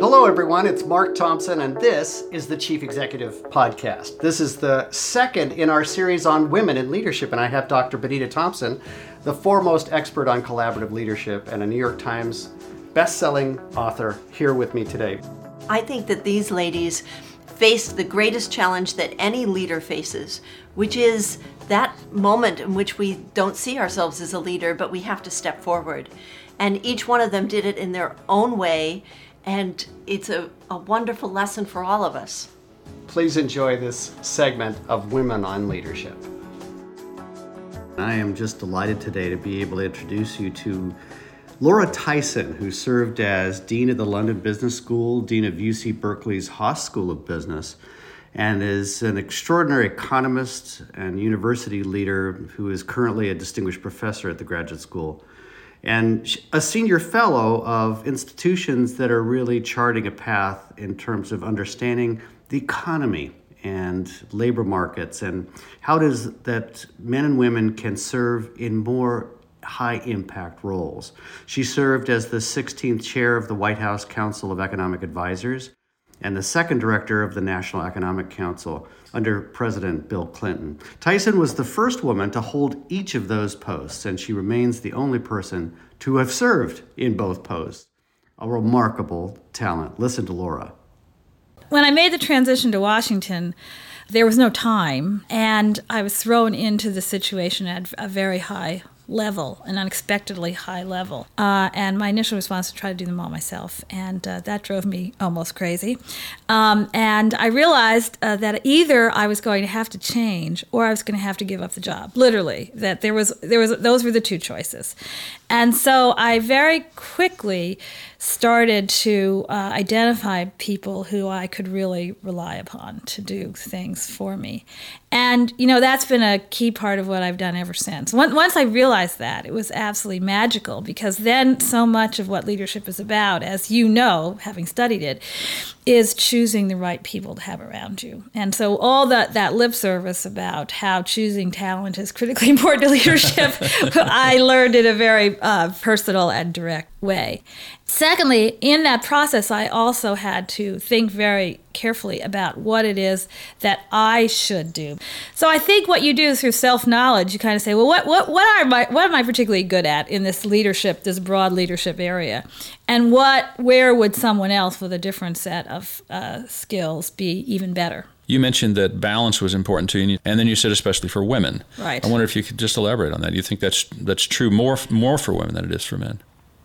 Hello, everyone. It's Mark Thompson, and this is the Chief Executive Podcast. This is the second in our series on women in leadership, and I have Dr. Bonita Thompson, the foremost expert on collaborative leadership and a New York Times best-selling author, here with me today. I think that these ladies faced the greatest challenge that any leader faces, which is that moment in which we don't see ourselves as a leader, but we have to step forward. And each one of them did it in their own way and it's a, a wonderful lesson for all of us. Please enjoy this segment of Women on Leadership. I am just delighted today to be able to introduce you to Laura Tyson, who served as Dean of the London Business School, Dean of UC Berkeley's Haas School of Business, and is an extraordinary economist and university leader who is currently a distinguished professor at the graduate school and a senior fellow of institutions that are really charting a path in terms of understanding the economy and labor markets and how does that men and women can serve in more high impact roles. She served as the 16th chair of the White House Council of Economic Advisors and the second director of the National Economic Council under President Bill Clinton. Tyson was the first woman to hold each of those posts, and she remains the only person to have served in both posts. A remarkable talent. Listen to Laura. When I made the transition to Washington, there was no time, and I was thrown into the situation at a very high level, an unexpectedly high level. Uh, and my initial response was to try to do them all myself, and uh, that drove me almost crazy. Um, and I realized uh, that either I was going to have to change, or I was going to have to give up the job. Literally, that there was there was those were the two choices. And so I very quickly started to uh, identify people who I could really rely upon to do things for me. And, you know, that's been a key part of what I've done ever since. Once I realized that, it was absolutely magical because then so much of what leadership is about, as you know, having studied it, is choosing the right people to have around you. And so all that, that lip service about how choosing talent is critically important to leadership, I learned in a very uh, personal and direct way. Secondly, in that process, I also had to think very carefully about what it is that I should do. So I think what you do through self knowledge, you kind of say, well, what, what, what, are my, what am I particularly good at in this leadership, this broad leadership area? And what, where would someone else with a different set of uh, skills be even better? You mentioned that balance was important to you, and then you said especially for women. Right. I wonder if you could just elaborate on that. You think that's that's true more more for women than it is for men?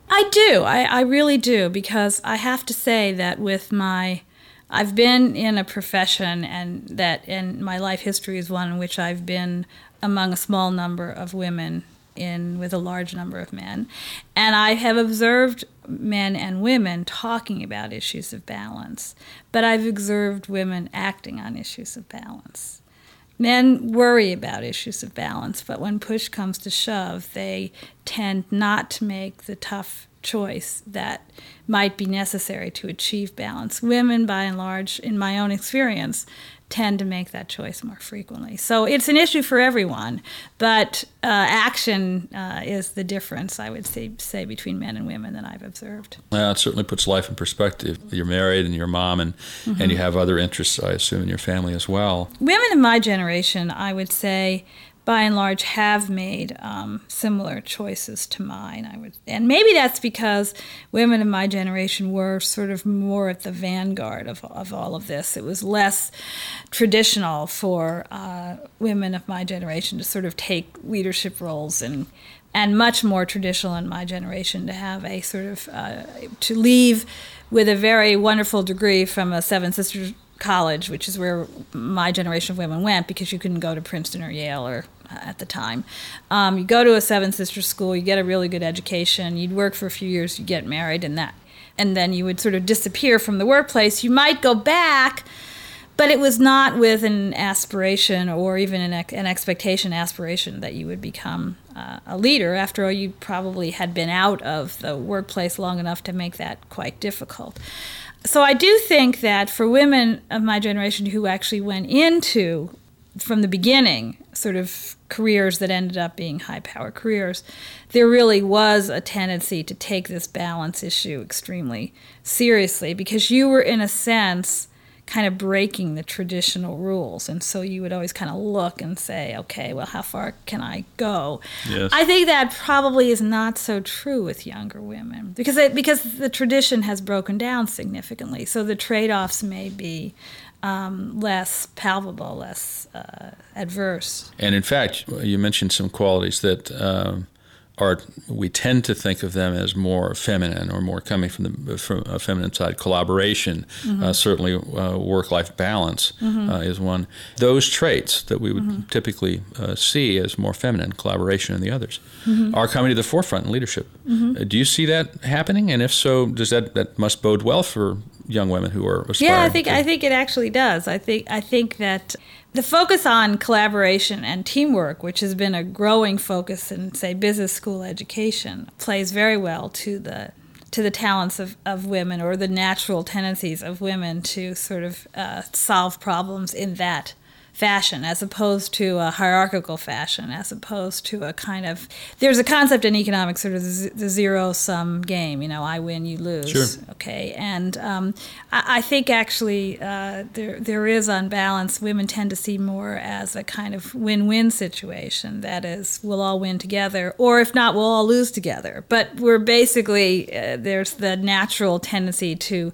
I do. I, I really do because I have to say that with my I've been in a profession and that in my life history is one in which I've been among a small number of women in with a large number of men. And I have observed men and women talking about issues of balance, but I've observed women acting on issues of balance. Men worry about issues of balance, but when push comes to shove, they tend not to make the tough choice that might be necessary to achieve balance. Women, by and large, in my own experience, tend to make that choice more frequently. So it's an issue for everyone, but uh, action uh, is the difference, I would say, say, between men and women that I've observed. Well, it certainly puts life in perspective. You're married and you're mom, and, mm-hmm. and you have other interests, I assume, in your family as well. Women of my generation, I would say, by and large have made um, similar choices to mine. I would, and maybe that's because women of my generation were sort of more at the vanguard of, of all of this. It was less traditional for uh, women of my generation to sort of take leadership roles and and much more traditional in my generation to have a sort of uh, to leave with a very wonderful degree from a Seven Sisters college, which is where my generation of women went because you couldn't go to Princeton or Yale or at the time. Um, you go to a Seven Sisters school, you get a really good education, you'd work for a few years, you get married, and that, and then you would sort of disappear from the workplace. You might go back, but it was not with an aspiration or even an, an expectation, aspiration that you would become uh, a leader. After all, you probably had been out of the workplace long enough to make that quite difficult. So I do think that for women of my generation who actually went into from the beginning sort of careers that ended up being high power careers, there really was a tendency to take this balance issue extremely seriously because you were, in a sense, kind of breaking the traditional rules. And so you would always kind of look and say, okay, well, how far can I go? Yes. I think that probably is not so true with younger women because it, because the tradition has broken down significantly. So the trade offs may be um, less palpable, less uh, adverse. And in fact, you mentioned some qualities that um, are we tend to think of them as more feminine or more coming from the from a feminine side. Collaboration, uh, certainly, uh, work-life balance uh, is one. Those traits that we would typically uh, see as more feminine, collaboration and the others, are coming to the forefront in leadership. Uh, do you see that happening? And if so, does that that must bode well for young women who are aspiring? Yeah, I think to- I think it actually does. I think I think that the focus on collaboration and teamwork, which has been a growing focus in say business school education, plays very well to the to the talents of, of women or the natural tendencies of women to sort of uh, solve problems in that fashion as opposed to a hierarchical fashion as opposed to a kind of there's a concept in economics sort of the, zero sum game you know i win you lose. Sure. okay and um, I, I think actually uh, there there is on balance women tend to see more as a kind of win-win situation. That is we'll all win together or if not we'll all lose together. But we're basically uh, there's the natural tendency to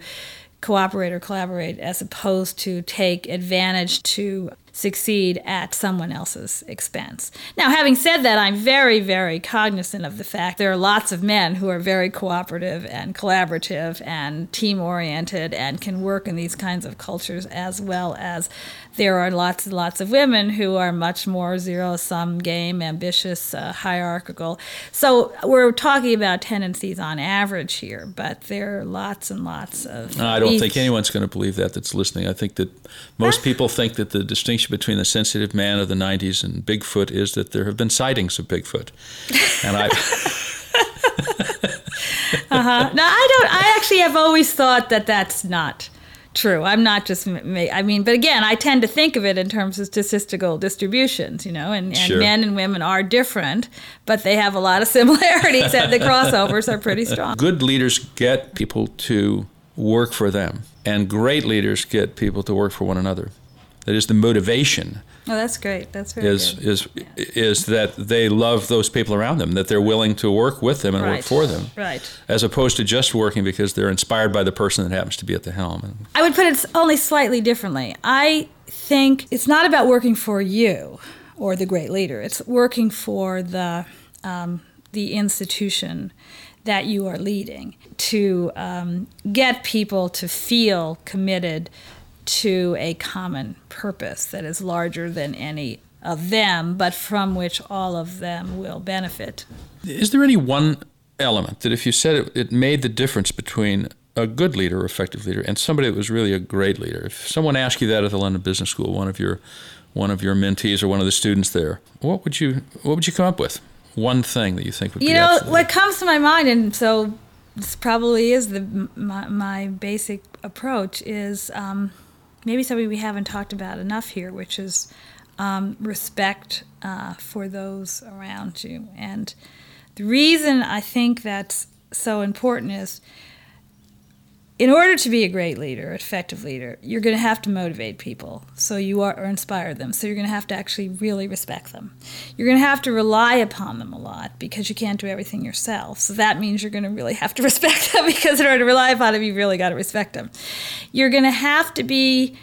cooperate or collaborate as opposed to take advantage to succeed at someone else's expense. Now, having said that, I'm very, very cognizant of the fact there are lots of men who are very cooperative and collaborative and team oriented and can work in these kinds of cultures as well as there are lots and lots of women who are much more zero sum game, ambitious, uh, hierarchical. So we're talking about tendencies on average here, but there are lots and lots of. No, I don't think anyone's going to believe that that's listening. I think that most people think that the distinction between the sensitive man of the 90s and Bigfoot is that there have been sightings of Bigfoot. And I, Uh-huh. No, I don't. I actually have always thought that that's not true. I'm not just. I mean, but again, I tend to think of it in terms of statistical distributions. You know, and, and Sure. men and women are different, but they have a lot of similarities, and the crossovers are pretty strong. good leaders get people to work for them, and great leaders get people to work for one another. That is the motivation Oh, that's great. That's very is good. is is that they love those people around them, that they're willing to work with them and work for them, Right. as opposed to just working because they're inspired by the person that happens to be at the helm. I would put it only slightly differently. I think it's not about working for you or the great leader. It's working for the um, the institution that you are leading to um, get people to feel committed to a common purpose that is larger than any of them, but from which all of them will benefit. Is there any one element that, if you said it, it made the difference between a good leader, effective leader, and somebody that was really a great leader? If someone asked you that at the London Business School, one of your one of your mentees or one of the students there, what would you what would you come up with? One thing that you think would You be know absolutely- what comes to my mind, and so this probably is the my, my basic approach is um, maybe something we haven't talked about enough here, which is um, respect uh, for those around you. And the reason I think that's so important is in order to be a great leader, effective leader, you're going to have to motivate people. So you are or inspire them. So you're going to have to actually really respect them. You're going to have to rely upon them a lot because you can't do everything yourself. So that means you're going to really have to respect them because in order to rely upon them, you've really got to respect them. You're going to have to be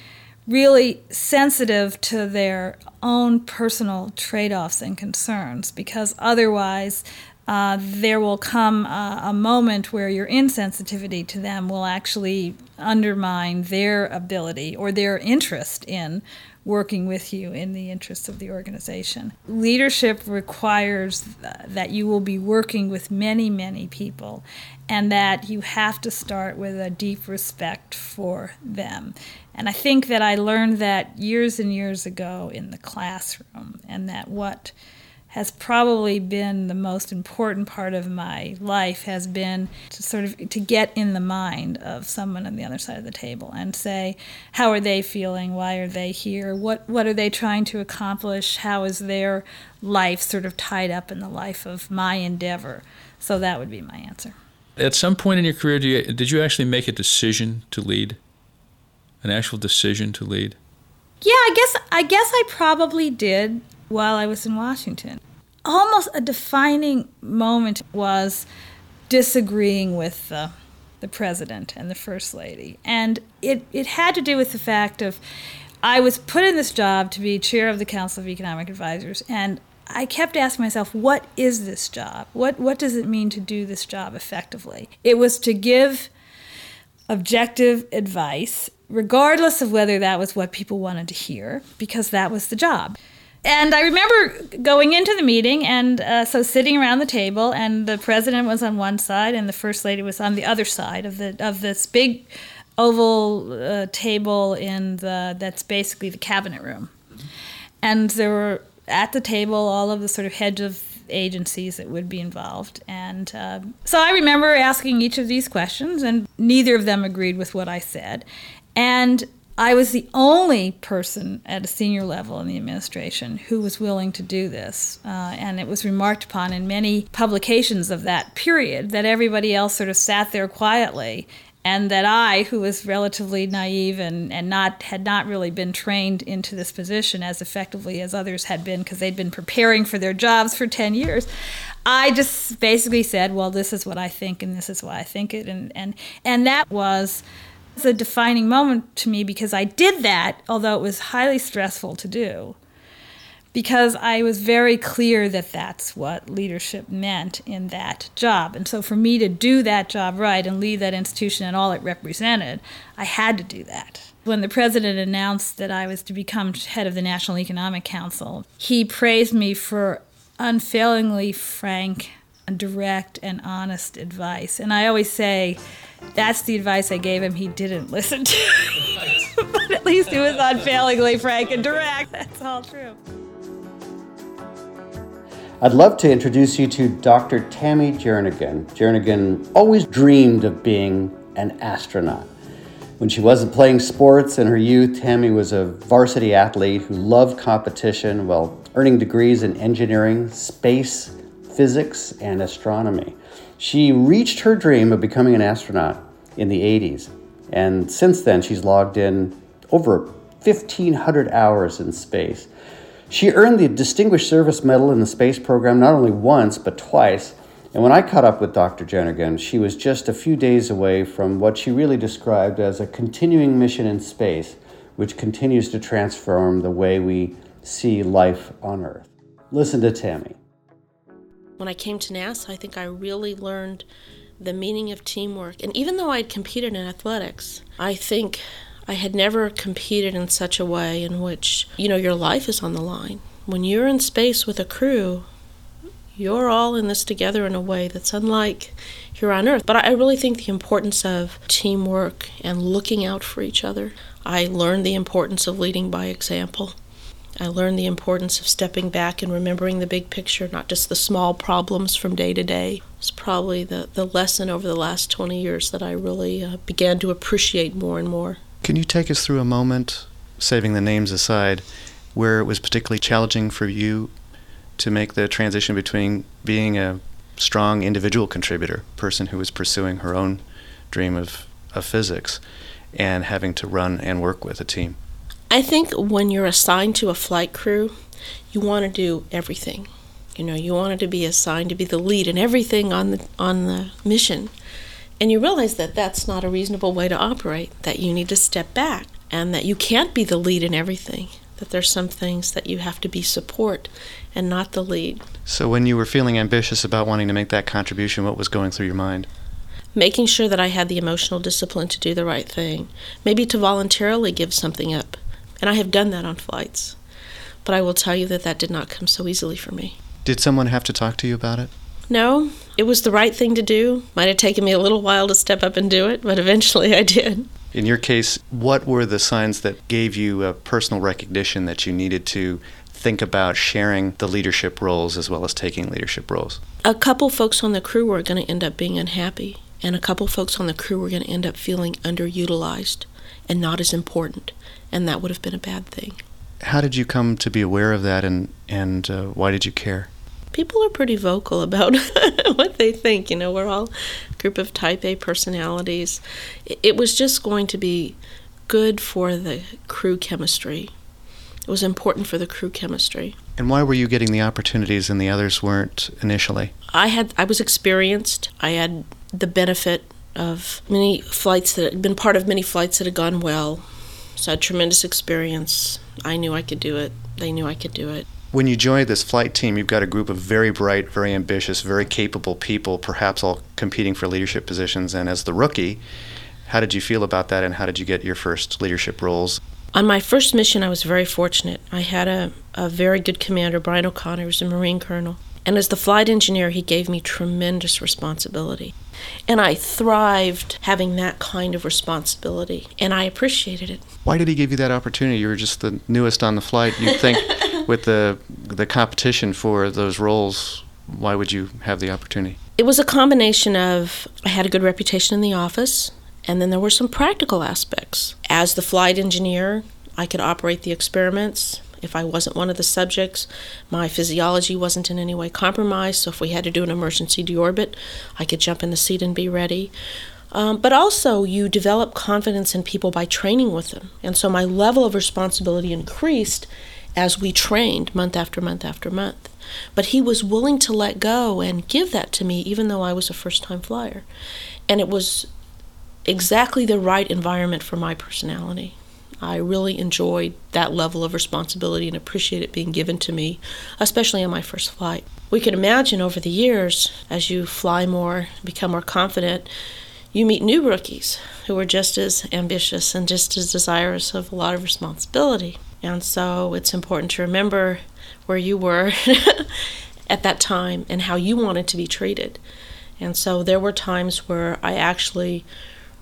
really sensitive to their own personal trade offs and concerns because otherwise, uh, there will come uh, a moment where your insensitivity to them will actually undermine their ability or their interest in working with you in the interests of the organization. Leadership requires th- that you will be working with many, many people and that you have to start with a deep respect for them. And I think that I learned that years and years ago in the classroom, and that what has probably been the most important part of my life has been to sort of to get in the mind of someone on the other side of the table and say how are they feeling? Why are they here? What what are they trying to accomplish? How is their life sort of tied up in the life of my endeavor? So that would be my answer. At some point in your career you, did you actually make a decision to lead? An actual decision to lead? Yeah i guess i guess i probably did while I was in Washington. Almost a defining moment was disagreeing with the, the president and the first lady. And it, it had to do with the fact of I was put in this job to be chair of the Council of Economic Advisors, and I kept asking myself, what is this job? What, what does it mean to do this job effectively? It was to give objective advice, regardless of whether that was what people wanted to hear, because that was the job. And I remember going into the meeting, and uh, so sitting around the table, and the president was on one side, and the first lady was on the other side of the of this big oval uh, table in the that's basically the cabinet room. And there were at the table all of the sort of heads of agencies that would be involved. And uh, so I remember asking each of these questions, and neither of them agreed with what I said. And I was the only person at a senior level in the administration who was willing to do this. Uh, and it was remarked upon in many publications of that period that everybody else sort of sat there quietly. And that I, who was relatively naive and, and not had not really been trained into this position as effectively as others had been because they'd been preparing for their jobs for 10 years, I just basically said, well, this is what I think and this is why I think it. And, and, and that was it's a defining moment to me because I did that, although it was highly stressful to do, because I was very clear that that's what leadership meant in that job. And so for me to do that job right and lead that institution and all it represented, I had to do that. When the president announced that I was to become head of the National Economic Council, he praised me for unfailingly frank direct and honest advice. And I always say that's the advice I gave him he didn't listen to. but at least it was unfailingly frank and direct. That's all true. I'd love to introduce you to Dr. Tammy Jernigan. Jernigan always dreamed of being an astronaut. When she wasn't playing sports in her youth, Tammy was a varsity athlete who loved competition while earning degrees in engineering, space, physics, and astronomy. She reached her dream of becoming an astronaut in the 80s, and since then she's logged in over 1,500 hours in space. She earned the Distinguished Service Medal in the space program not only once, but twice. And when I caught up with Dr. Jernigan, she was just a few days away from what she really described as a continuing mission in space, which continues to transform the way we see life on Earth. Listen to Tammy. When I came to NASA, I think I really learned the meaning of teamwork. And even though I'd competed in athletics, I think I had never competed in such a way in which, you know, your life is on the line. When you're in space with a crew, you're all in this together in a way that's unlike here on Earth. But I really think the importance of teamwork and looking out for each other. I learned the importance of leading by example. I learned the importance of stepping back and remembering the big picture, not just the small problems from day to day. It's probably the, the lesson over the last 20 years that I really uh, began to appreciate more and more. Can you take us through a moment, saving the names aside, where it was particularly challenging for you to make the transition between being a strong individual contributor, person who was pursuing her own dream of, of physics, and having to run and work with a team? I think when you're assigned to a flight crew, you want to do everything. You know, you wanted to be assigned to be the lead in everything on the on the mission. And you realize that that's not a reasonable way to operate, that you need to step back and that you can't be the lead in everything, that there's some things that you have to be support and not the lead. So when you were feeling ambitious about wanting to make that contribution, what was going through your mind? Making sure that I had the emotional discipline to do the right thing, maybe to voluntarily give something up and I have done that on flights. But I will tell you that that did not come so easily for me. Did someone have to talk to you about it? No, it was the right thing to do. Might have taken me a little while to step up and do it, but eventually I did. In your case, what were the signs that gave you a personal recognition that you needed to think about sharing the leadership roles as well as taking leadership roles? A couple folks on the crew were going to end up being unhappy, and a couple folks on the crew were going to end up feeling underutilized and not as important, and that would have been a bad thing. How did you come to be aware of that, and and uh, why did you care? People are pretty vocal about what they think. You know, we're all a group of Type A personalities. It was just going to be good for the crew chemistry. It was important for the crew chemistry. And why were you getting the opportunities and the others weren't initially? I had I was experienced. I had the benefit of many flights that had been part of many flights that had gone well. So a tremendous experience. I knew I could do it. They knew I could do it. When you join this flight team, you've got a group of very bright, very ambitious, very capable people, perhaps all competing for leadership positions. And as the rookie, how did you feel about that and how did you get your first leadership roles? On my first mission, I was very fortunate. I had a, a very good commander, Bryan O'Connor, who was a Marine colonel. And as the flight engineer, he gave me tremendous responsibility. And I thrived having that kind of responsibility, and I appreciated it. Why did he give you that opportunity? You were just the newest on the flight. You'd think with the the competition for those roles, why would you have the opportunity? It was a combination of I had a good reputation in the office, and then there were some practical aspects. As the flight engineer, I could operate the experiments. If I wasn't one of the subjects, my physiology wasn't in any way compromised. So if we had to do an emergency deorbit, I could jump in the seat and be ready. Um, but also, you develop confidence in people by training with them. And so my level of responsibility increased as we trained month after month after month. But he was willing to let go and give that to me, even though I was a first time flyer. And it was exactly the right environment for my personality. I really enjoyed that level of responsibility and appreciate it being given to me, especially on my first flight. We can imagine over the years, as you fly more, become more confident, you meet new rookies who are just as ambitious and just as desirous of a lot of responsibility. And so it's important to remember where you were at that time and how you wanted to be treated. And so there were times where I actually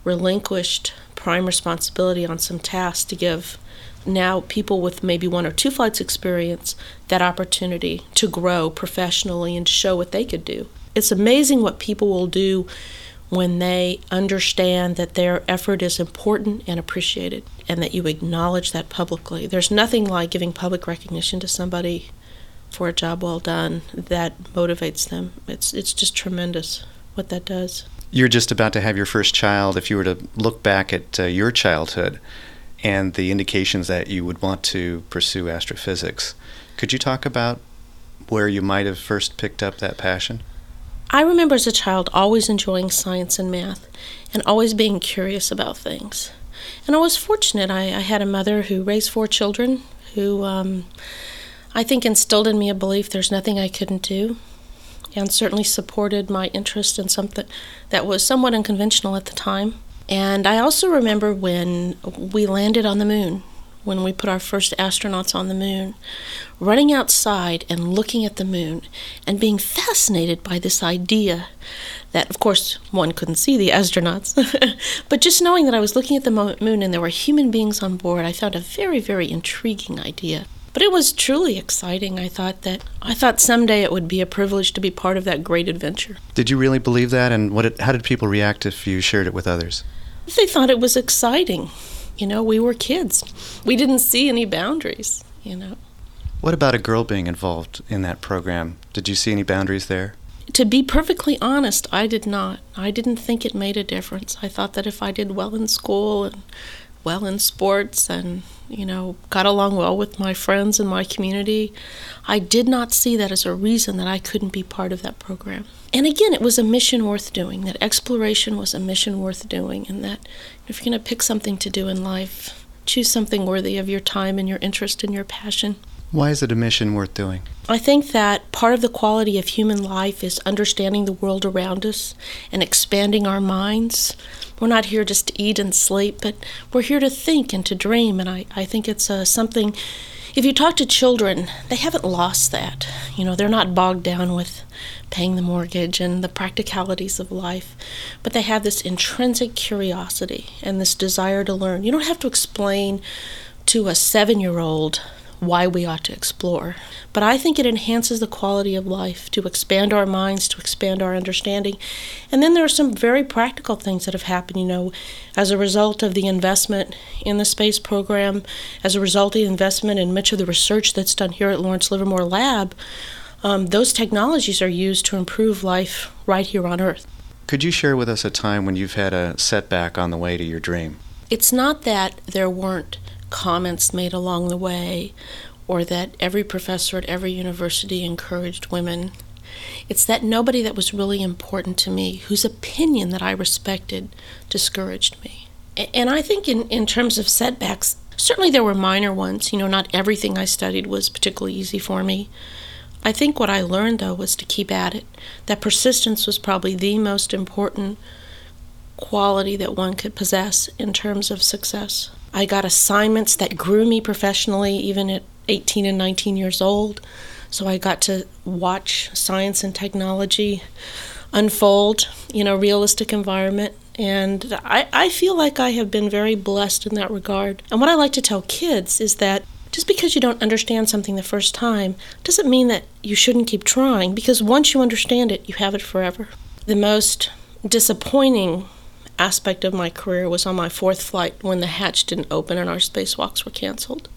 relinquished prime responsibility on some tasks to give now people with maybe one or two flights experience that opportunity to grow professionally and to show what they could do. It's amazing what people will do when they understand that their effort is important and appreciated and that you acknowledge that publicly. There's nothing like giving public recognition to somebody for a job well done that motivates them. It's it's just tremendous what that does you're just about to have your first child. If you were to look back at uh, your childhood and the indications that you would want to pursue astrophysics, could you talk about where you might have first picked up that passion? I remember as a child always enjoying science and math and always being curious about things. And I was fortunate. I, I had a mother who raised four children who um, I think instilled in me a belief there's nothing I couldn't do and certainly supported my interest in something that was somewhat unconventional at the time. And I also remember when we landed on the moon, when we put our first astronauts on the moon, running outside and looking at the moon and being fascinated by this idea that, of course, one couldn't see the astronauts, but just knowing that I was looking at the moon and there were human beings on board, I found a very, very intriguing idea. But it was truly exciting. I thought that I thought someday it would be a privilege to be part of that great adventure. Did you really believe that and what it, how did people react if you shared it with others? They thought it was exciting. You know, we were kids. We didn't see any boundaries, you know. What about a girl being involved in that program? Did you see any boundaries there? To be perfectly honest, I did not. I didn't think it made a difference. I thought that if I did well in school and well in sports and you know got along well with my friends and my community i did not see that as a reason that i couldn't be part of that program. And again it was a mission worth doing that exploration was a mission worth doing and that if you're going to pick something to do in life choose something worthy of your time and your interest and your passion why is it a mission worth doing? I think that part of the quality of human life is understanding the world around us and expanding our minds. We're not here just to eat and sleep, but we're here to think and to dream. And I, I think it's uh, something, if you talk to children, they haven't lost that. You know, they're not bogged down with paying the mortgage and the practicalities of life, but they have this intrinsic curiosity and this desire to learn. You don't have to explain to a seven year old why we ought to explore. But I think it enhances the quality of life to expand our minds, to expand our understanding. And then there are some very practical things that have happened, you know, as a result of the investment in the space program, as a result of the investment in much of the research that's done here at Lawrence Livermore Lab. Um, those technologies are used to improve life right here on Earth. Could you share with us a time when you've had a setback on the way to your dream? It's not that there weren't comments made along the way or that every professor at every university encouraged women. It's that nobody that was really important to me, whose opinion that I respected, discouraged me. And I think, in, in terms of setbacks, certainly there were minor ones. You know, not everything I studied was particularly easy for me. I think what I learned, though, was to keep at it. That persistence was probably the most important quality that one could possess in terms of success. I got assignments that grew me professionally, even at 18 and 19 years old. So I got to watch science and technology unfold in a realistic environment. And I, I feel like I have been very blessed in that regard. And what I like to tell kids is that just because you don't understand something the first time doesn't mean that you shouldn't keep trying, because once you understand it, you have it forever. The most disappointing aspect of my career was on my fourth flight when the hatch didn't open and our spacewalks were canceled.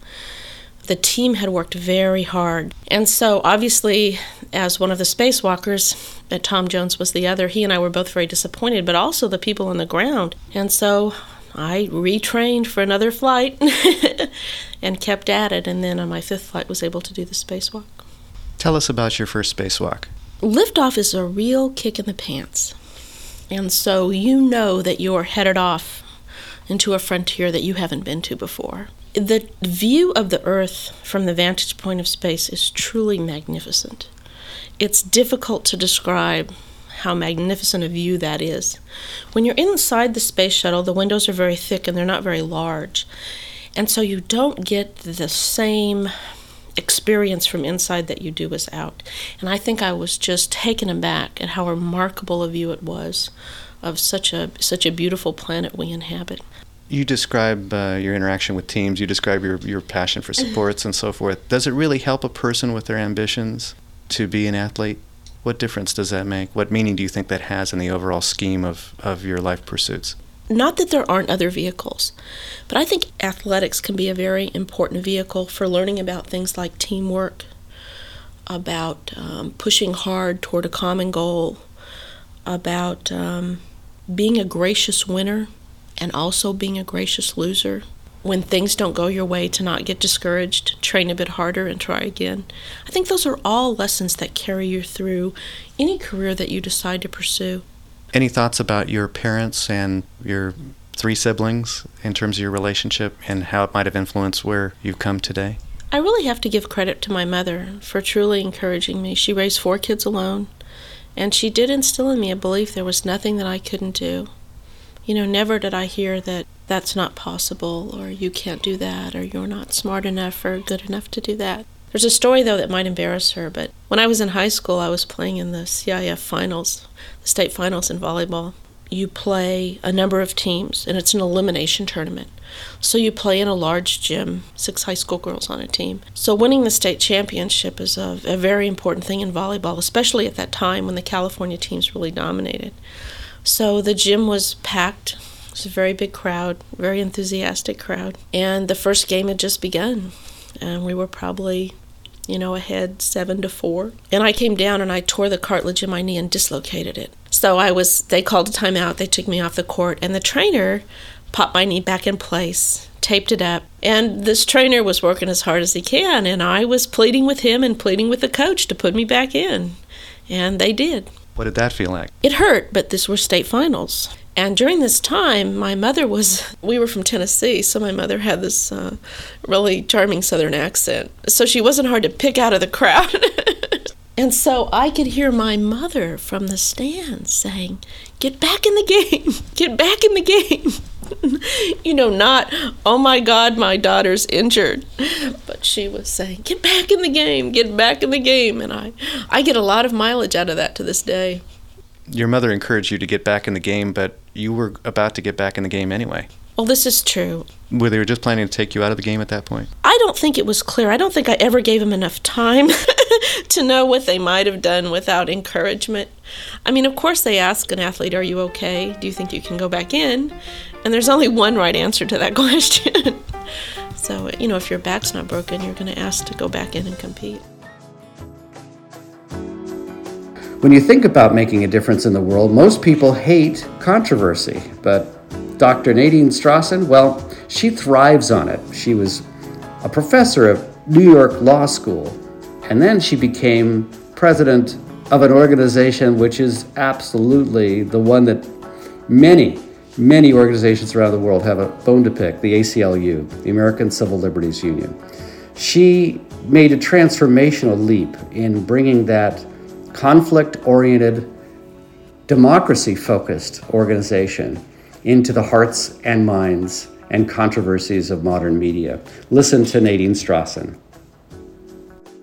The team had worked very hard. And so, obviously, as one of the spacewalkers, and Tom Jones was the other, he and I were both very disappointed, but also the people on the ground. And so, I retrained for another flight and kept at it. And then on my fifth flight, was able to do the spacewalk. Tell us about your first spacewalk. Liftoff is a real kick in the pants. And so you know that you're headed off into a frontier that you haven't been to before. The view of the Earth from the vantage point of space is truly magnificent. It's difficult to describe how magnificent a view that is. When you're inside the space shuttle, the windows are very thick and they're not very large. And so you don't get the same experience from inside that you do as out. And I think I was just taken aback at how remarkable a view it was of such a such a beautiful planet we inhabit. You describe uh, your interaction with teams. You describe your your passion for sports and so forth. Does it really help a person with their ambitions to be an athlete? What difference does that make? What meaning do you think that has in the overall scheme of, of your life pursuits? Not that there aren't other vehicles, but I think athletics can be a very important vehicle for learning about things like teamwork, about um, pushing hard toward a common goal, about um, being a gracious winner and also being a gracious loser. When things don't go your way, to not get discouraged, train a bit harder, and try again. I think those are all lessons that carry you through any career that you decide to pursue. Any thoughts about your parents and your three siblings in terms of your relationship and how it might have influenced where you've come today? I really have to give credit to my mother for truly encouraging me. She raised four kids alone, and she did instill in me a belief there was nothing that I couldn't do. You know, never did I hear that that's not possible, or you can't do that, or you're not smart enough or good enough to do that. There's a story, though, that might embarrass her, but when I was in high school, I was playing in the CIF finals, state finals in volleyball. You play a number of teams, and it's an elimination tournament. So you play in a large gym, six high school girls on a team. So winning the state championship is a, a very important thing in volleyball, especially at that time when the California teams really dominated. So the gym was packed. It was a very big crowd, very enthusiastic crowd. And the first game had just begun. And we were probably you know, ahead seven to four. And I came down and I tore the cartilage in my knee and dislocated it. So I was, they called a timeout, they took me off the court, and the trainer popped my knee back in place, taped it up. And this trainer was working as hard as he can, and I was pleading with him and pleading with the coach to put me back in. And they did. What did that feel like? It hurt, but this were state finals. And during this time, my mother was, we were from Tennessee, so my mother had this uh, really charming southern accent. So she wasn't hard to pick out of the crowd. and so I could hear my mother from the stands saying, Get back in the game, get back in the game. you know, not, oh my God, my daughter's injured. But she was saying, Get back in the game, get back in the game. And I, I get a lot of mileage out of that to this day your mother encouraged you to get back in the game, but you were about to get back in the game anyway. Well, this is true. Were they were just planning to take you out of the game at that point? I don't think it was clear. I don't think I ever gave them enough time to know what they might have done without encouragement. I mean, of course, they ask an athlete, Are you okay? Do you think you can go back in? And there's only one right answer to that question. so, you know, if your back's not broken, you're going to ask to go back in and compete. When you think about making a difference in the world, most people hate controversy, but Dr. Nadine Strossen, well, she thrives on it. She was a professor of New York Law School, and then she became president of an organization which is absolutely the one that many, many organizations around the world have a bone to pick the ACLU, the American Civil Liberties Union. She made a transformational leap in bringing that conflict oriented, democracy focused organization into the hearts and minds and controversies of modern media. Listen to Nadine Strossen.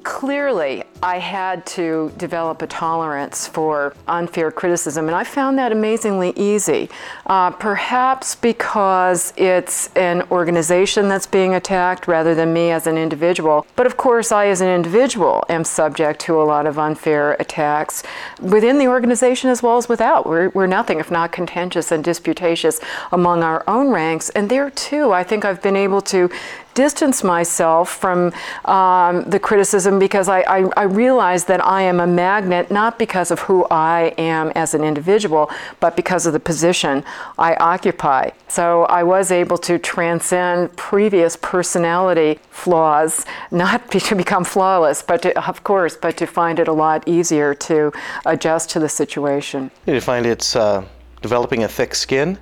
Clearly, I had to develop a tolerance for unfair criticism, and I found that amazingly easy. Uh, perhaps because it's an organization that's being attacked rather than me as an individual. But of course, I as an individual am subject to a lot of unfair attacks within the organization as well as without. We're, we're nothing if not contentious and disputatious among our own ranks. And there too, I think I've been able to distance myself from um, the criticism because I, I, I realize that I am a magnet not because of who I am as an individual, but because of the position I occupy. So I was able to transcend previous personality flaws, not to become flawless, but to, of course, but to find it a lot easier to adjust to the situation. Do you find it's uh, developing a thick skin,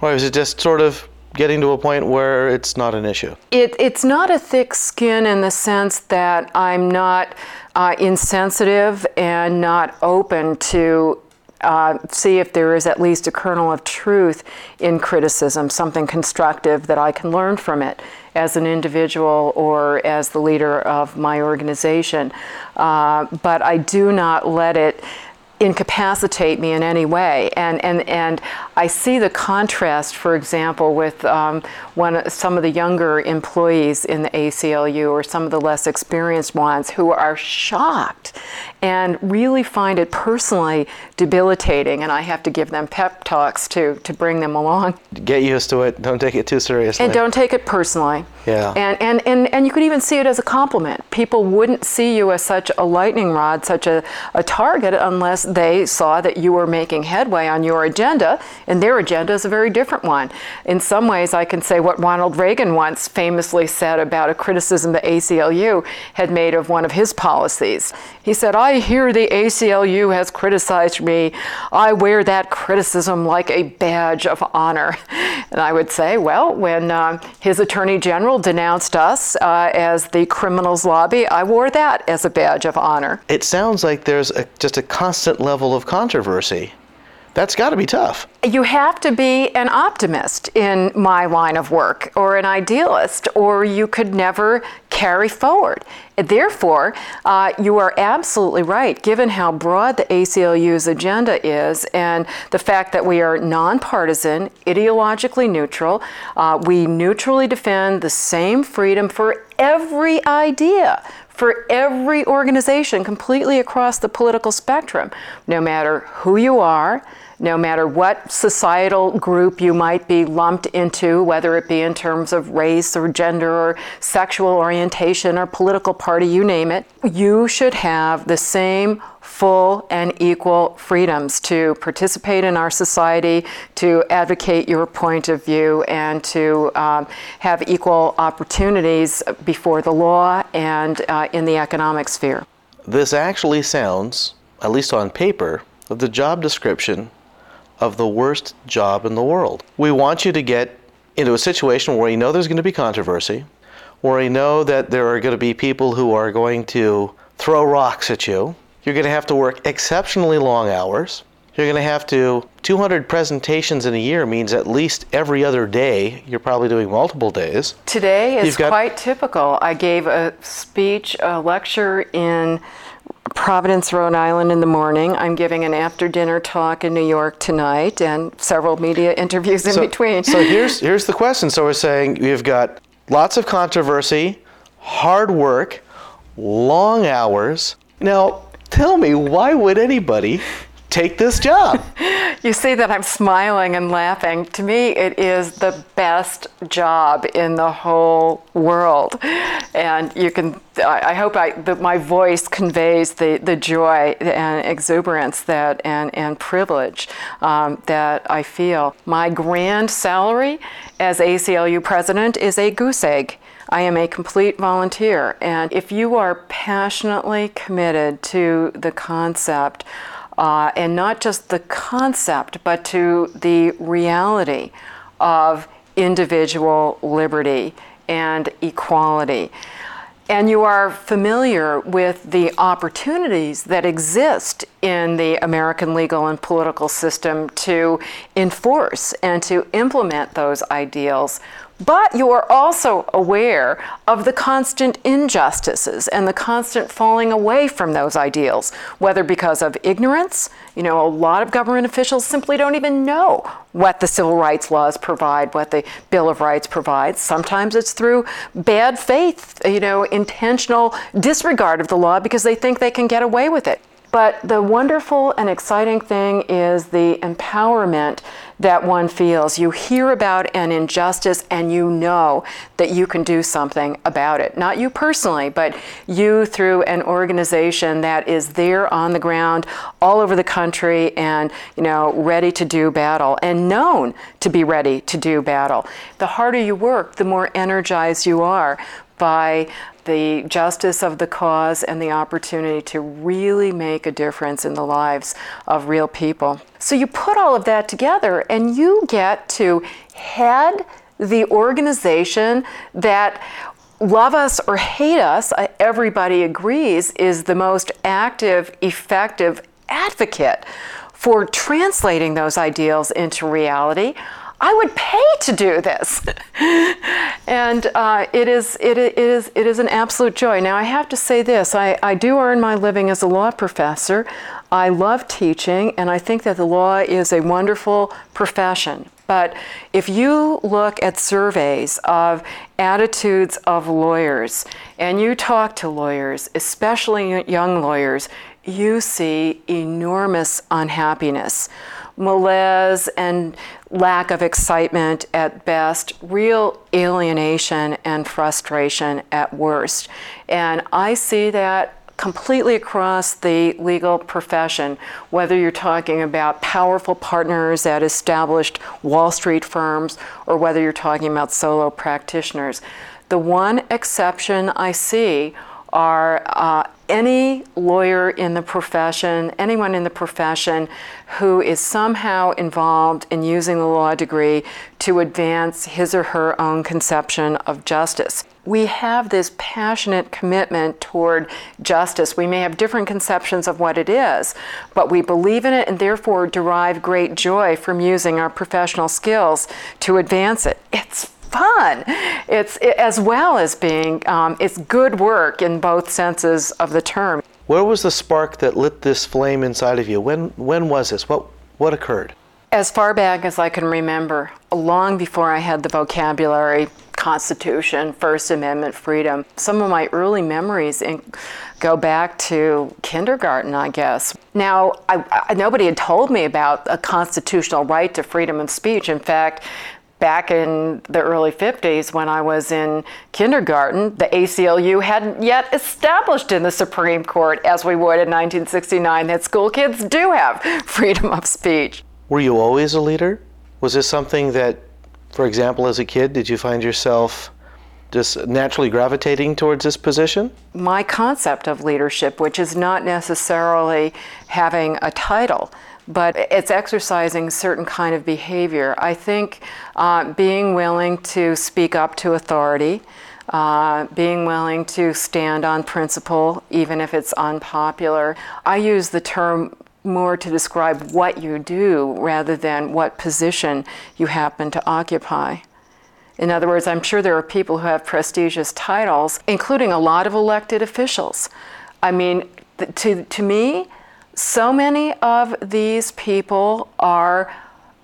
or is it just sort of getting to a point where it's not an issue? It, it's not a thick skin in the sense that I'm not uh, insensitive and not open to uh, see if there is at least a kernel of truth in criticism, something constructive that I can learn from it as an individual or as the leader of my organization. Uh, but I do not let it incapacitate me in any way. And, and, and I see the contrast, for example, with um, one, some of the younger employees in the ACLU or some of the less experienced ones who are shocked and really find it personally debilitating. And I have to give them pep talks to, to bring them along. Get used to it. Don't take it too seriously. And don't take it personally. Yeah. And, and, and, and you could even see it as a compliment. People wouldn't see you as such a lightning rod, such a, a target, unless they saw that you were making headway on your agenda, and their agenda is a very different one. In some ways, I can say what Ronald Reagan once famously said about a criticism the ACLU had made of one of his policies. He said, I hear the ACLU has criticized me. I wear that criticism like a badge of honor. And I would say, well, when uh, his attorney general denounced us uh, as the criminals lobby, I wore that as a badge of honor. It sounds like there's a, just a constant level of controversy. That's got to be tough. You have to be an optimist in my line of work or an idealist, or you could never carry forward. Therefore, uh, you are absolutely right, given how broad the ACLU's agenda is and the fact that we are nonpartisan, ideologically neutral. Uh, we neutrally defend the same freedom for every idea for every organization completely across the political spectrum, no matter who you are, no matter what societal group you might be lumped into, whether it be in terms of race or gender or sexual orientation or political party, you name it, you should have the same full and equal freedoms to participate in our society, to advocate your point of view, and to um, have equal opportunities before the law and uh, in the economic sphere. This actually sounds, at least on paper, of the job description of the worst job in the world. We want you to get into a situation where you know there's going to be controversy, where you know that there are going to be people who are going to throw rocks at you. You're going to have to work exceptionally long hours. You're going to have to, 200 presentations in a year means at least every other day. You're probably doing multiple days. Today is got- quite typical. I gave a speech, a lecture in Providence, Rhode Island in the morning. I'm giving an after dinner talk in New York tonight and several media interviews in so, between. so here's here's the question. So we're saying you've got lots of controversy, hard work, long hours. Now, tell me, why would anybody take this job? you see that I'm smiling and laughing. To me, it is the best job in the whole world. And you can, I hope I, that my voice conveys the, the joy and exuberance that, and, and privilege um, that I feel. My grand salary as ACLU president is a goose egg. I am a complete volunteer. And if you are passionately committed to the concept, uh, and not just the concept, but to the reality of individual liberty and equality. And you are familiar with the opportunities that exist in the American legal and political system to enforce and to implement those ideals but you are also aware of the constant injustices and the constant falling away from those ideals, whether because of ignorance, you know, a lot of government officials simply don't even know what the civil rights laws provide, what the Bill of Rights provides. Sometimes it's through bad faith, you know, intentional disregard of the law because they think they can get away with it. But the wonderful and exciting thing is the empowerment that one feels. You hear about an injustice and you know that you can do something about it. Not you personally, but you through an organization that is there on the ground all over the country and, you know, ready to do battle and known to be ready to do battle. The harder you work, the more energized you are by the justice of the cause and the opportunity to really make a difference in the lives of real people. So you put all of that together and you get to head the organization that love us or hate us, uh, everybody agrees, is the most active, effective advocate for translating those ideals into reality. I would pay to do this. and uh, it, is, it, is, it is an absolute joy. Now, I have to say this I, I do earn my living as a law professor. I love teaching, and I think that the law is a wonderful profession. But if you look at surveys of attitudes of lawyers and you talk to lawyers, especially young lawyers, you see enormous unhappiness malaise and lack of excitement at best, real alienation and frustration at worst. And I see that completely across the legal profession, whether you're talking about powerful partners at established Wall Street firms or whether you're talking about solo practitioners. The one exception I see are uh, any lawyer in the profession, anyone in the profession who is somehow involved in using the law degree to advance his or her own conception of justice. We have this passionate commitment toward justice. We may have different conceptions of what it is, but we believe in it and therefore derive great joy from using our professional skills to advance it. It's fun. It's it, as well as being um, it's good work in both senses of the term. Where was the spark that lit this flame inside of you? When when was this? What what occurred? As far back as I can remember, long before I had the vocabulary, Constitution, First Amendment, freedom. Some of my early memories in, go back to kindergarten, I guess. Now, I, I, nobody had told me about a constitutional right to freedom of speech. In fact, back in the early 50s when I was in kindergarten, the ACLU hadn't yet established in the Supreme Court, as we would in 1969, that school kids do have freedom of speech. Were you always a leader? Was this something that, for example, as a kid, did you find yourself just naturally gravitating towards this position? My concept of leadership, which is not necessarily having a title, but it's exercising certain kind of behavior. I think uh, being willing to speak up to authority, uh, being willing to stand on principle, even if it's unpopular. I use the term more to describe what you do rather than what position you happen to occupy. In other words, I'm sure there are people who have prestigious titles, including a lot of elected officials. I mean, to, to me, so many of these people are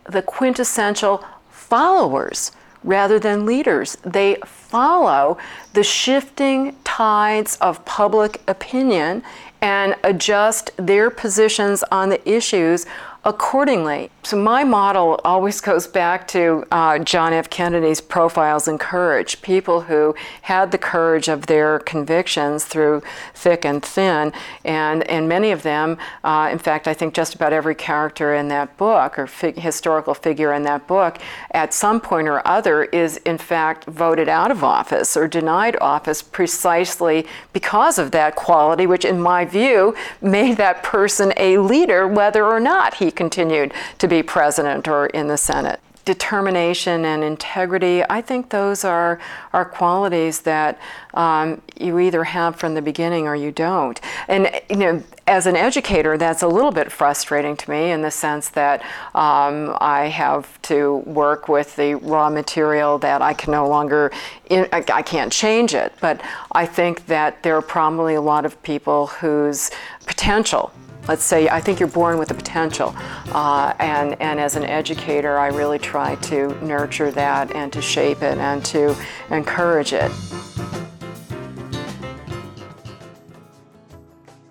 the quintessential followers rather than leaders. They follow the shifting tides of public opinion and adjust their positions on the issues accordingly. So, my model always goes back to uh, John F. Kennedy's Profiles in Courage people who had the courage of their convictions through thick and thin. And, and many of them, uh, in fact, I think just about every character in that book or fig- historical figure in that book, at some point or other, is in fact voted out of office or denied office precisely because of that quality, which, in my view, made that person a leader, whether or not he continued to be president or in the Senate. Determination and integrity, I think those are, are qualities that um, you either have from the beginning or you don't. And, you know, as an educator, that's a little bit frustrating to me in the sense that um, I have to work with the raw material that I can no longer, in, I, I can't change it. But I think that there are probably a lot of people whose potential let's say I think you're born with the potential. Uh, and, and as an educator, I really try to nurture that and to shape it and to encourage it.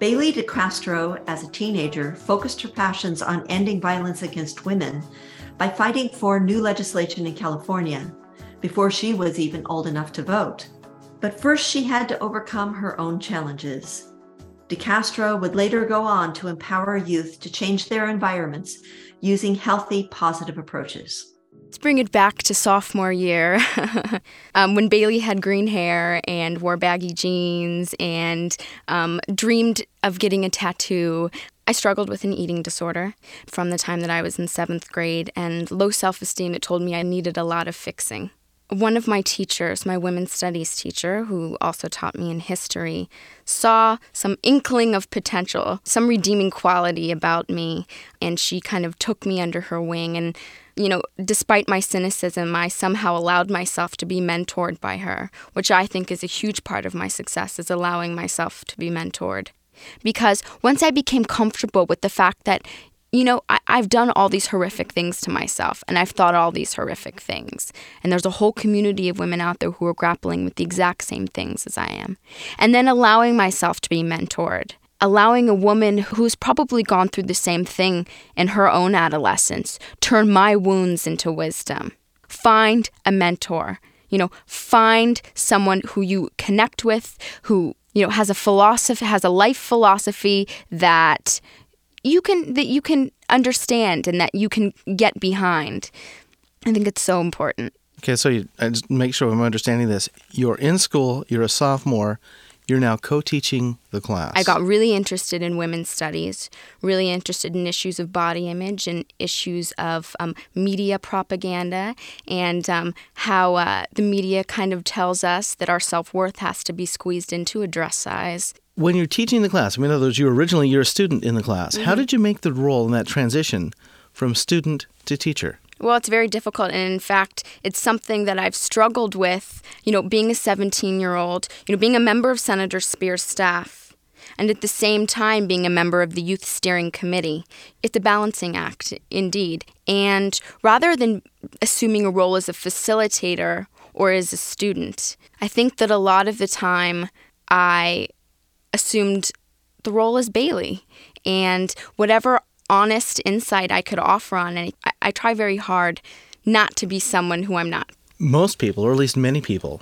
Baylee DeCastro, as a teenager, focused her passions on ending violence against women by fighting for new legislation in California before she was even old enough to vote. But first, she had to overcome her own challenges. DeCastro would later go on to empower youth to change their environments using healthy, positive approaches. Let's bring it back to sophomore year um, when Baylee had green hair and wore baggy jeans and um, dreamed of getting a tattoo. I struggled with an eating disorder from the time that I was in seventh grade and low self esteem. It told me I needed a lot of fixing. One of my teachers, my women's studies teacher, who also taught me in history, saw some inkling of potential, some redeeming quality about me, and she kind of took me under her wing. And, you know, despite my cynicism, I somehow allowed myself to be mentored by her, which I think is a huge part of my success, is allowing myself to be mentored. Because once I became comfortable with the fact that, you know, I, have done all these horrific things to myself and I've thought all these horrific things. And there's a whole community of women out there who are grappling with the exact same things as I am. And then allowing myself to be mentored, allowing a woman who's probably gone through the same thing in her own adolescence turn my wounds into wisdom. Find a mentor. You know, find someone who you connect with, who, you know, has a philosophy, has a life philosophy that you can that you can understand and that you can get behind. I think it's so important. Okay, so you, I just make sure I'm understanding this. You're in school. You're a sophomore. You're now co-teaching the class. I got really interested in women's studies, really interested in issues of body image and issues of um, media propaganda and um, how uh, the media kind of tells us that our self-worth has to be squeezed into a dress size when you're teaching the class, I mean, in other words, you originally you're a student in the class. Mm-hmm. How did you make the role in that transition from student to teacher? Well, it's very difficult. And in fact, it's something that I've struggled with, you know, being a 17 year old, you know, being a member of Senator Speier's staff, and at the same time being a member of the Youth Steering Committee. It's a balancing act, indeed. And rather than assuming a role as a facilitator or as a student, I think that a lot of the time I assumed the role as Baylee. And whatever honest insight I could offer on it, I, I try very hard not to be someone who I'm not. Most people, or at least many people,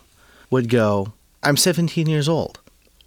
would go, I'm 17 years old.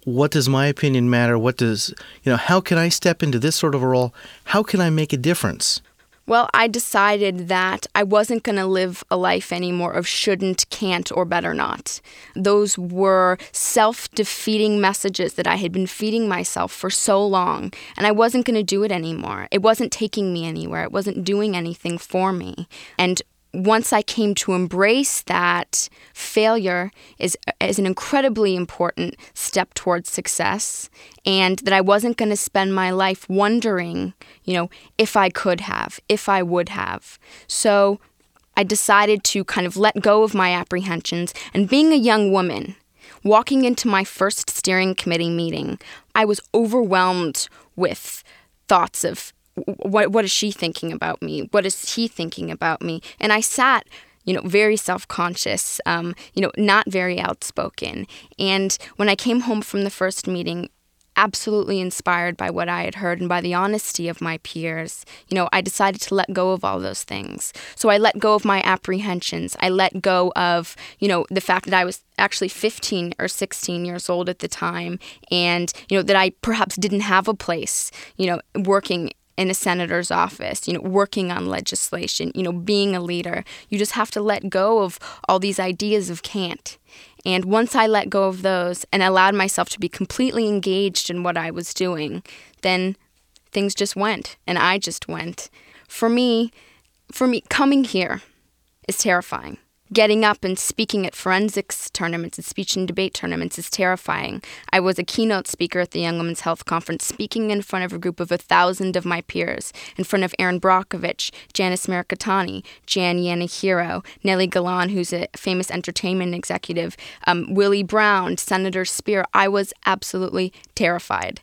What does my opinion matter? What does, you know, how can I step into this sort of a role? How can I make a difference? Well, I decided that I wasn't going to live a life anymore of shouldn't, can't, or better not. Those were self defeating messages that I had been feeding myself for so long, and I wasn't going to do it anymore. It wasn't taking me anywhere, it wasn't doing anything for me. And once I came to embrace that failure is, is an incredibly important step towards success, and that I wasn't going to spend my life wondering, you know, if I could have, if I would have. So I decided to kind of let go of my apprehensions. And being a young woman, walking into my first steering committee meeting, I was overwhelmed with thoughts of what what is she thinking about me? What is he thinking about me? And I sat you know, very self conscious, um, you know, not very outspoken. And when I came home from the first meeting, absolutely inspired by what I had heard and by the honesty of my peers, you know, I decided to let go of all those things. So I let go of my apprehensions. I let go of, you know, the fact that I was actually 15 or 16 years old at the time and, you know, that I perhaps didn't have a place, you know, working in a senator's office, you know, working on legislation, you know, being a leader. You just have to let go of all these ideas of can't. And once I let go of those and allowed myself to be completely engaged in what I was doing, then things just went and I just went. For me, for me coming here is terrifying. Getting up and speaking at forensics tournaments and speech and debate tournaments is terrifying. I was a keynote speaker at the Young Women's Health Conference, speaking in front of a group of a thousand of my peers, in front of Erin Brockovich, Janice Mirikitani, Jan Yanehiro, Nely Galan, who's a famous entertainment executive, um, Willie Brown, Senator Speier. I was absolutely terrified.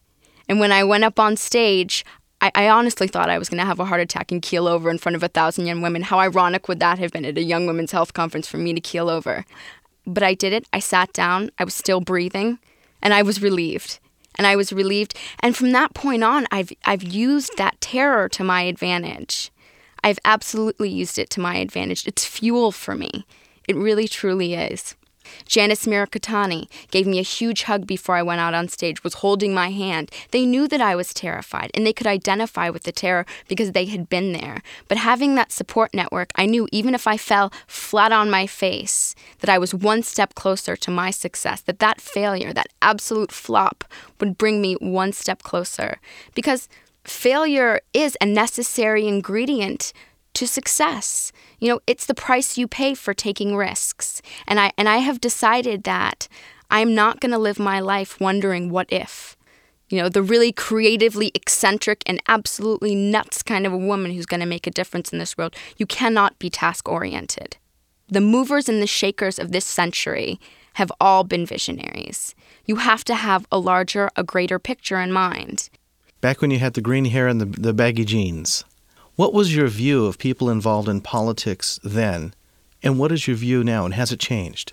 And when I went up on stage, I, I honestly thought I was going to have a heart attack and keel over in front of a thousand young women. How ironic would that have been at a young women's health conference for me to keel over? But I did it. I sat down. I was still breathing, and I was relieved. And I was relieved. And from that point on, I've I've used that terror to my advantage. I've absolutely used it to my advantage. It's fuel for me. It really truly is. Janice Mirikitani gave me a huge hug before I went out on stage, was holding my hand. They knew that I was terrified and they could identify with the terror because they had been there. But having that support network, I knew even if I fell flat on my face, that I was one step closer to my success, that that failure, that absolute flop, would bring me one step closer. Because failure is a necessary ingredient to success. You know, it's the price you pay for taking risks. And I and I have decided that I'm not going to live my life wondering what if. You know, the really creatively eccentric and absolutely nuts kind of a woman who's going to make a difference in this world. You cannot be task oriented. The movers and the shakers of this century have all been visionaries. You have to have a larger, a greater picture in mind. Back when you had the green hair and the, the baggy jeans, what was your view of people involved in politics then, and what is your view now, and has it changed?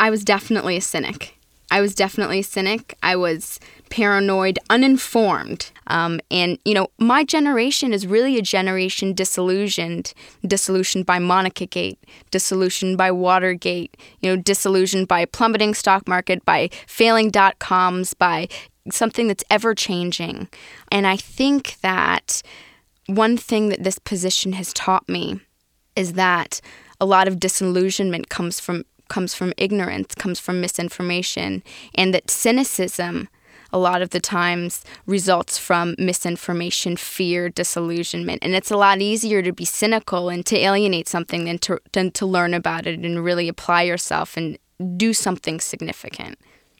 I was definitely a cynic. I was definitely a cynic. I was paranoid, uninformed. Um, and, you know, my generation is really a generation disillusioned, disillusioned by Monica Gate, disillusioned by Watergate, you know, disillusioned by plummeting stock market, by failing dot coms, by something that's ever changing. And I think that one thing that this position has taught me is that a lot of disillusionment comes from comes from ignorance, comes from misinformation, and that cynicism a lot of the times results from misinformation, fear, disillusionment. And it's a lot easier to be cynical and to alienate something than to, than to learn about it and really apply yourself and do something significant.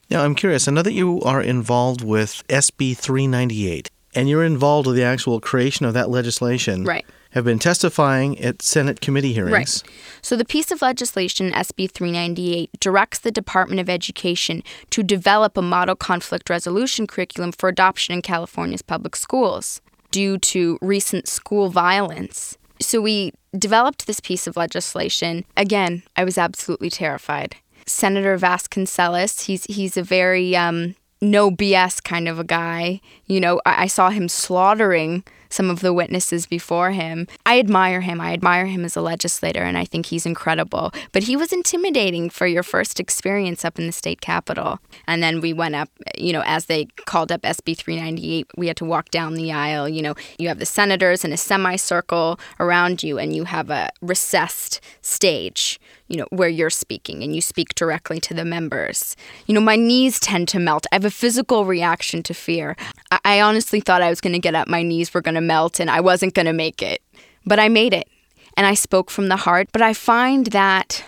Now, I'm curious. I know that you are involved with SB 398 and you're involved with the actual creation of that legislation. Right. Have been testifying at Senate committee hearings. Right. So the piece of legislation, SB 398, directs the Department of Education to develop a model conflict resolution curriculum for adoption in California's public schools due to recent school violence. So we developed this piece of legislation. Again, I was absolutely terrified. Senator Vasconcellos, he's he's a very um, no BS kind of a guy. You know, I, I, saw him slaughtering some of the witnesses before him. I admire him. I admire him as a legislator, and I think he's incredible. But he was intimidating for your first experience up in the state capitol. And then we went up, you know, as they called up SB 398, we had to walk down the aisle. You know, you have the senators in a semicircle around you, and you have a recessed stage you know, where you're speaking and you speak directly to the members. You know, my knees tend to melt. I have a physical reaction to fear. I, I honestly thought I was going to get up, my knees were going to melt, and I wasn't going to make it. But I made it. And I spoke from the heart. But I find that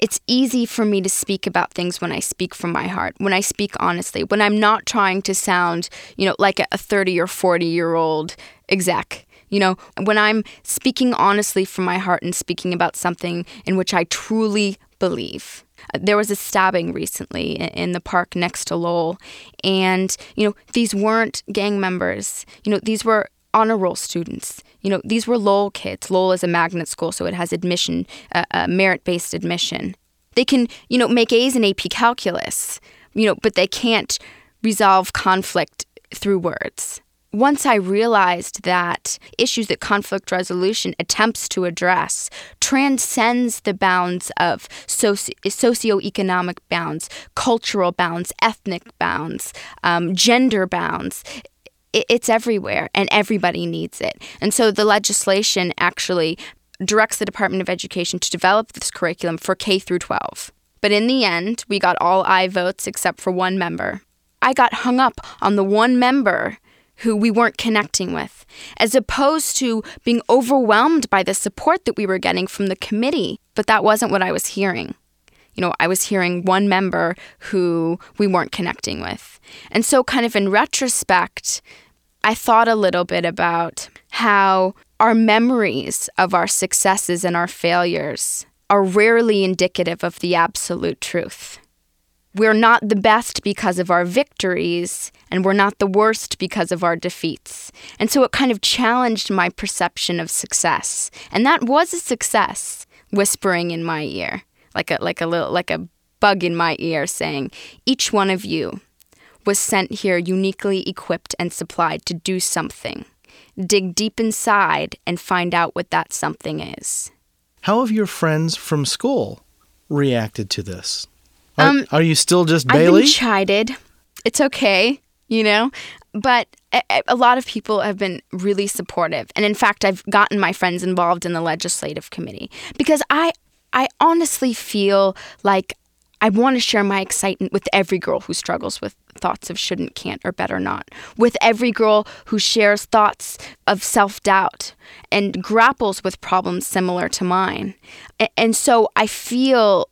it's easy for me to speak about things when I speak from my heart, when I speak honestly, when I'm not trying to sound, you know, like a 30 or 40 year old exec. You know, when I'm speaking honestly from my heart and speaking about something in which I truly believe. Uh, There was a stabbing recently in the park next to Lowell, and you know these weren't gang members. You know these were honor roll students. You know these were Lowell kids. Lowell is a magnet school, so it has admission, uh, uh, merit-based admission. They can you know make A's in AP Calculus, you know, but they can't resolve conflict through words once aye realized that issues that conflict resolution attempts to address transcends the bounds of soci- socioeconomic bounds, cultural bounds, ethnic bounds, um, gender bounds, i- it's everywhere and everybody needs it. And so the legislation actually directs the Department of Education to develop this curriculum for K through 12. But in the end, we got all I votes except for one member. I got hung up on the one member who we weren't connecting with, as opposed to being overwhelmed by the support that we were getting from the committee. But that wasn't what I was hearing. You know, I was hearing one member who we weren't connecting with. And so, kind of in retrospect, I thought a little bit about how our memories of our successes and our failures are rarely indicative of the absolute truth. We're not the best because of our victories, and we're not the worst because of our defeats. And so it kind of challenged my perception of success. And that was a success, whispering in my ear, like a like a little like a bug in my ear saying, each one of you was sent here uniquely equipped and supplied to do something. Dig deep inside and find out what that something is. How have your friends from school reacted to this? Are, Um, are you still just Baylee? I've been chided. It's okay, you know, but a, a- lot of people have been really supportive, and in fact, I've gotten my friends involved in the legislative committee because I, I honestly feel like I want to share my excitement with every girl who struggles with thoughts of shouldn't, can't, or better not, with every girl who shares thoughts of self doubt and grapples with problems similar to mine. And so I feel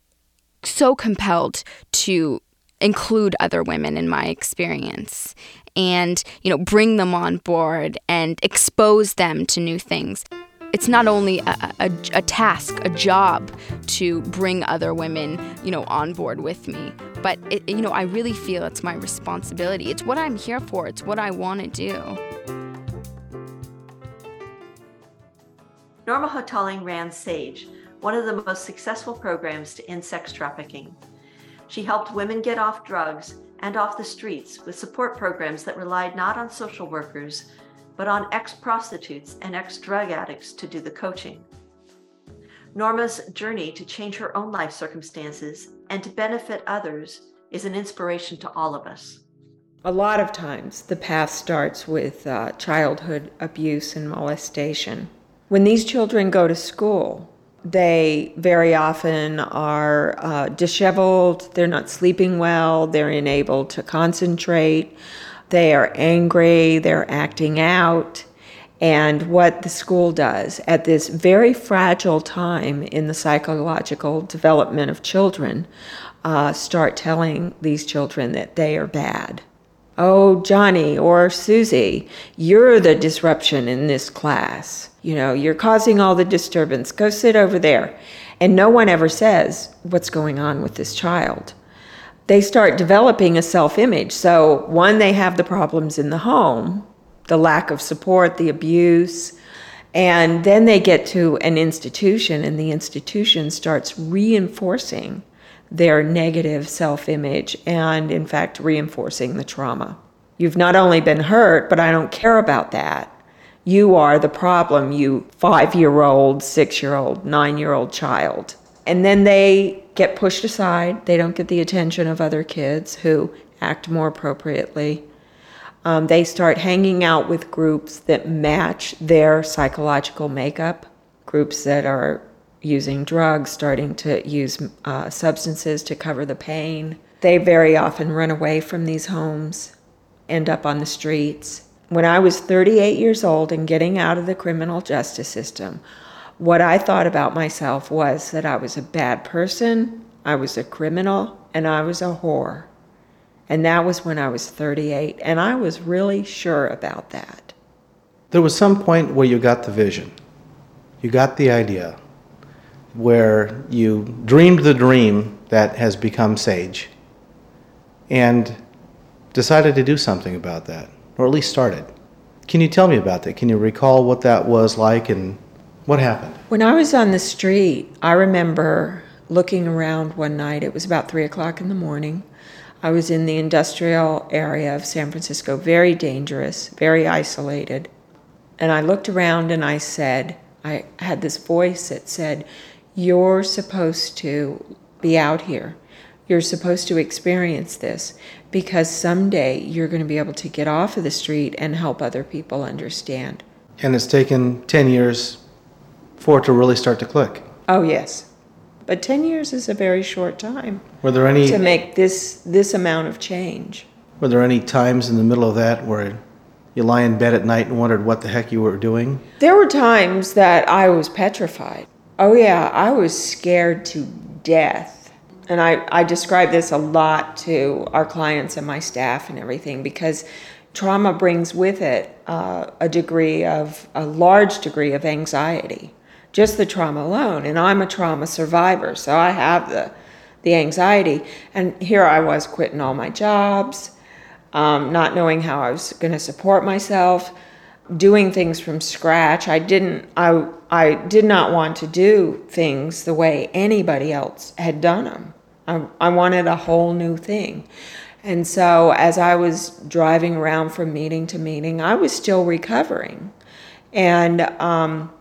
so compelled to include other women in my experience and you know bring them on board and expose them to new things. It's not only a, a, a task a job to bring other women you know on board with me but it, you know i really feel it's my responsibility. It's what i'm here for. It's what i want to do. Norma Hotaling ran SAGE, one of the most successful programs to end sex trafficking. She helped women get off drugs and off the streets with support programs that relied not on social workers, but on ex prostitutes and ex drug addicts to do the coaching. Norma's journey to change her own life circumstances and to benefit others is an inspiration to all of us. A lot of times, the path starts with uh, childhood abuse and molestation. When these children go to school, they very often are uh, disheveled, they're not sleeping well, they're unable to concentrate, they are angry, they're acting out. And what the school does at this very fragile time in the psychological development of children, uh, start telling these children that they are bad. Oh, Johnny or Susie, you're the disruption in this class. You know, you're causing all the disturbance. Go sit over there. And no one ever says what's going on with this child. They start developing a self image. So, one, they have the problems in the home, the lack of support, the abuse. And then they get to an institution, and the institution starts reinforcing their negative self image and, in fact, reinforcing the trauma. You've not only been hurt, but I don't care about that. You are the problem, you five year old, six year old, nine year old child. And then they get pushed aside. They don't get the attention of other kids who act more appropriately. Um, they start hanging out with groups that match their psychological makeup, groups that are using drugs, starting to use uh, substances to cover the pain. They very often run away from these homes, end up on the streets. When I was 38 years old and getting out of the criminal justice system, what I thought about myself was that I was a bad person, I was a criminal, and I was a whore. And that was when I was 38, and I was really sure about that. There was some point where you got the vision, you got the idea. Where you dreamed the dream that has become SAGE and decided to do something about that, or at least started. Can you tell me about that? Can you recall what that was like and what happened? When I was on the street, I remember looking around one night. It was about three o'clock in the morning. I was in the industrial area of San Francisco, very dangerous, very isolated. And I looked around and I said, I had this voice that said, You're supposed to be out here. You're supposed to experience this because someday you're going to be able to get off of the street and help other people understand. And it's taken 10 years for it to really start to click. Oh, yes. But 10 years is a very short time Were there any to make this this amount of change. were there any times in the middle of that where you lie in bed at night and wondered what the heck you were doing? There were times that I was petrified. Oh, yeah, I was scared to death. And I, I describe this a lot to our clients and my staff and everything because trauma brings with it uh, a degree of, a large degree of anxiety, just the trauma alone. And I'm a trauma survivor, so I have the, the anxiety. And here I was quitting all my jobs, um, not knowing how I was going to support myself doing things from scratch. I didn't I I did not want to do things the way anybody else had done them. I, I wanted a whole new thing. And so as I was driving around from meeting to meeting, I was still recovering. And um,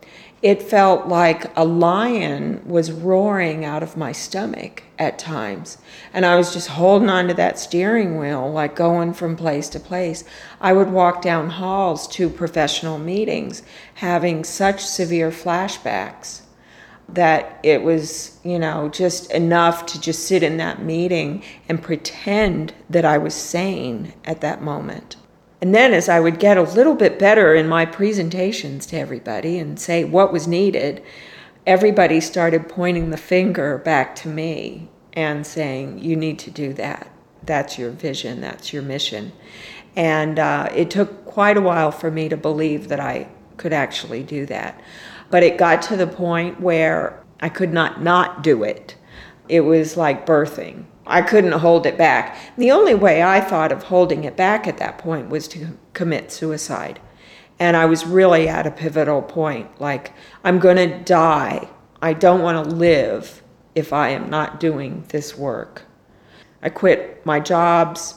it felt like a lion was roaring out of my stomach at times. And I was just holding on to that steering wheel, like going from place to place. I would walk down halls to professional meetings having such severe flashbacks that it was, you know, just enough to just sit in that meeting and pretend that I was sane at that moment. And then, as I would get a little bit better in my presentations to everybody and say what was needed, everybody started pointing the finger back to me and saying, You need to do that. That's your vision, that's your mission. And uh, it took quite a while for me to believe that I could actually do that. But it got to the point where I could not not do it. It was like birthing. I couldn't hold it back. The only way I thought of holding it back at that point was to commit suicide. And I was really at a pivotal point like, I'm going to die. I don't want to live if I am not doing this work. I quit my jobs.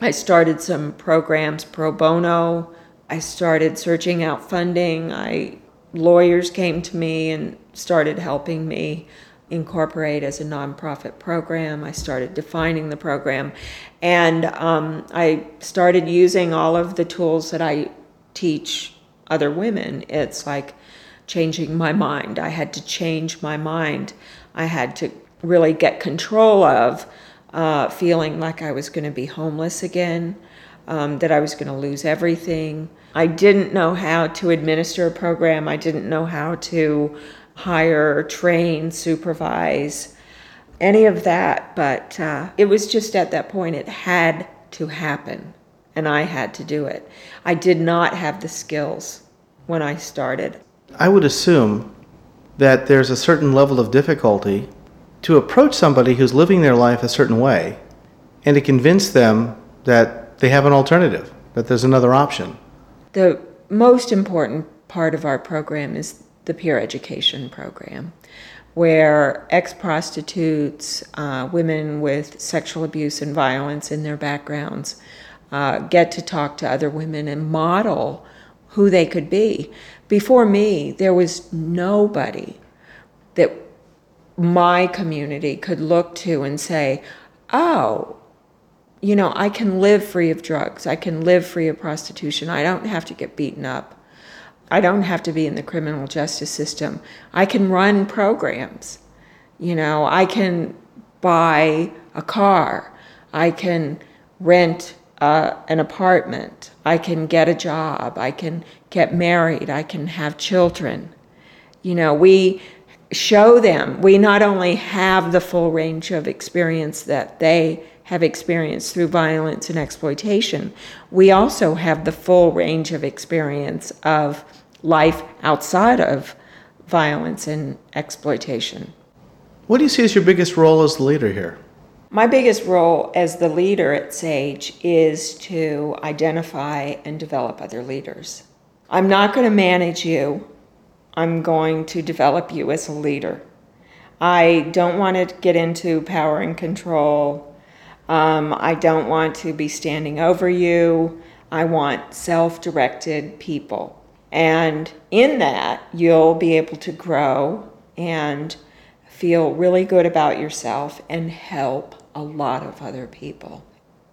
I started some programs pro bono. I started searching out funding. I lawyers came to me and started helping me incorporate as a nonprofit program. I started defining the program, and um, I started using all of the tools that I teach other women. It's like changing my mind. I had to change my mind. I had to really get control of uh, feeling like I was going to be homeless again, um, that I was going to lose everything. I didn't know how to administer a program. I didn't know how to hire, train, supervise, any of that. But uh, it was just at that point, it had to happen, and I had to do it. I did not have the skills when I started. I would assume that there's a certain level of difficulty to approach somebody who's living their life a certain way and to convince them that they have an alternative, that there's another option. The most important part of our program is the peer education program, where ex prostitutes, uh, women with sexual abuse and violence in their backgrounds, uh, get to talk to other women and model who they could be. Before me, there was nobody that my community could look to and say, oh, you know, I can live free of drugs. I can live free of prostitution. I don't have to get beaten up. I don't have to be in the criminal justice system. I can run programs. You know, I can buy a car. I can rent uh, an apartment. I can get a job. I can get married. I can have children. You know, we show them we not only have the full range of experience that they have experienced through violence and exploitation, we also have the full range of experience of life outside of violence and exploitation. What do you see as your biggest role as the leader here? My biggest role as the leader at SAGE is to identify and develop other leaders. I'm not going to manage you, I'm going to develop you as a leader. I don't want to get into power and control. Um, I don't want to be standing over you. I want self directed people. And in that, you'll be able to grow and feel really good about yourself and help a lot of other people.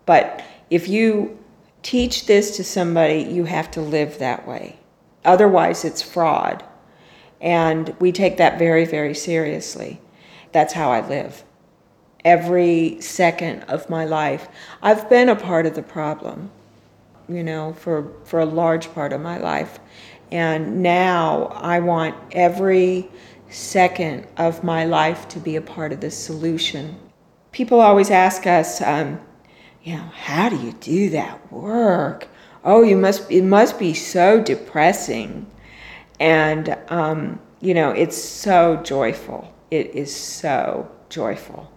But if you teach this to somebody, you have to live that way. Otherwise, it's fraud. And we take that very, very seriously. That's how I live. Every second of my life, I've been a part of the problem, you know, for, for a large part of my life. And now I want every second of my life to be a part of the solution. People always ask us, um, you know, how do you do that work? Oh, you must. It must be so depressing, and um, you know, it's so joyful. It is so joyful.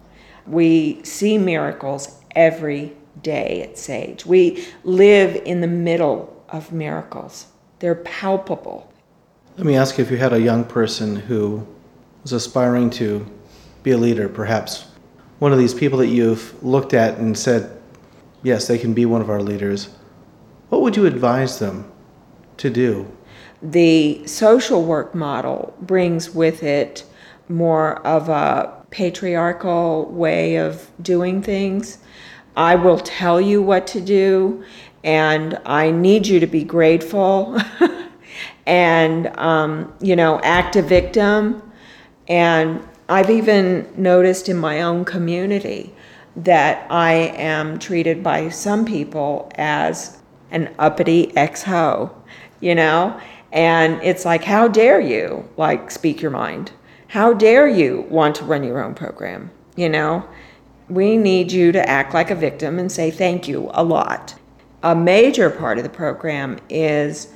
We see miracles every day at Sage. We live in the middle of miracles. They're palpable. Let me ask you if you had a young person who was aspiring to be a leader, perhaps one of these people that you've looked at and said, yes, they can be one of our leaders, what would you advise them to do? The social work model brings with it more of a patriarchal way of doing things. I will tell you what to do, and I need you to be grateful and, um, you know, act a victim. And I've even noticed in my own community that I am treated by some people as an uppity ex ho, you know? And it's like, how dare you, like, speak your mind? How dare you want to run your own program? You know? We need you to act like a victim and say thank you a lot. A major part of the program is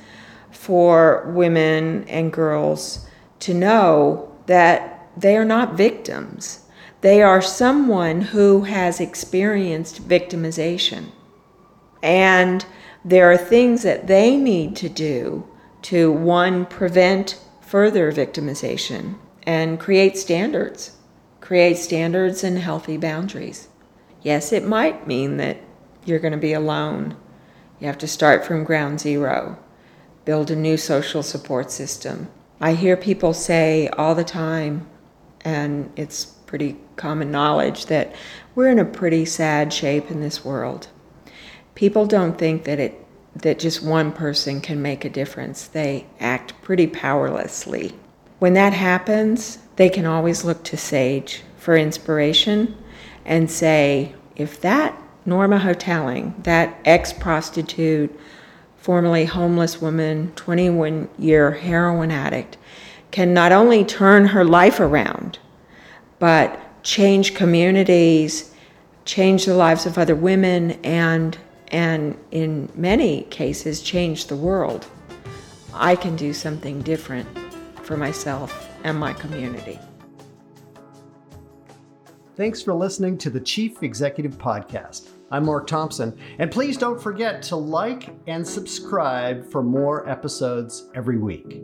for women and girls to know that they are not victims. They are someone who has experienced victimization. And there are things that they need to do to, one, prevent further victimization and create standards, create standards and healthy boundaries. Yes, it might mean that you're going to be alone. You have to start from ground zero, build a new social support system. I hear people say all the time, and it's pretty common knowledge, that we're in a pretty sad shape in this world. People don't think that it that just one person can make a difference. They act pretty powerlessly. When that happens, they can always look to Sage for inspiration and say, if that Norma Hotaling, that ex prostitute, formerly homeless woman, 21 year heroin addict, can not only turn her life around, but change communities, change the lives of other women, and, and in many cases, change the world. I can do something different for myself and my community. Thanks for listening to the Chief Executive Podcast. I'm Mark Thompson, and please don't forget to like and subscribe for more episodes every week.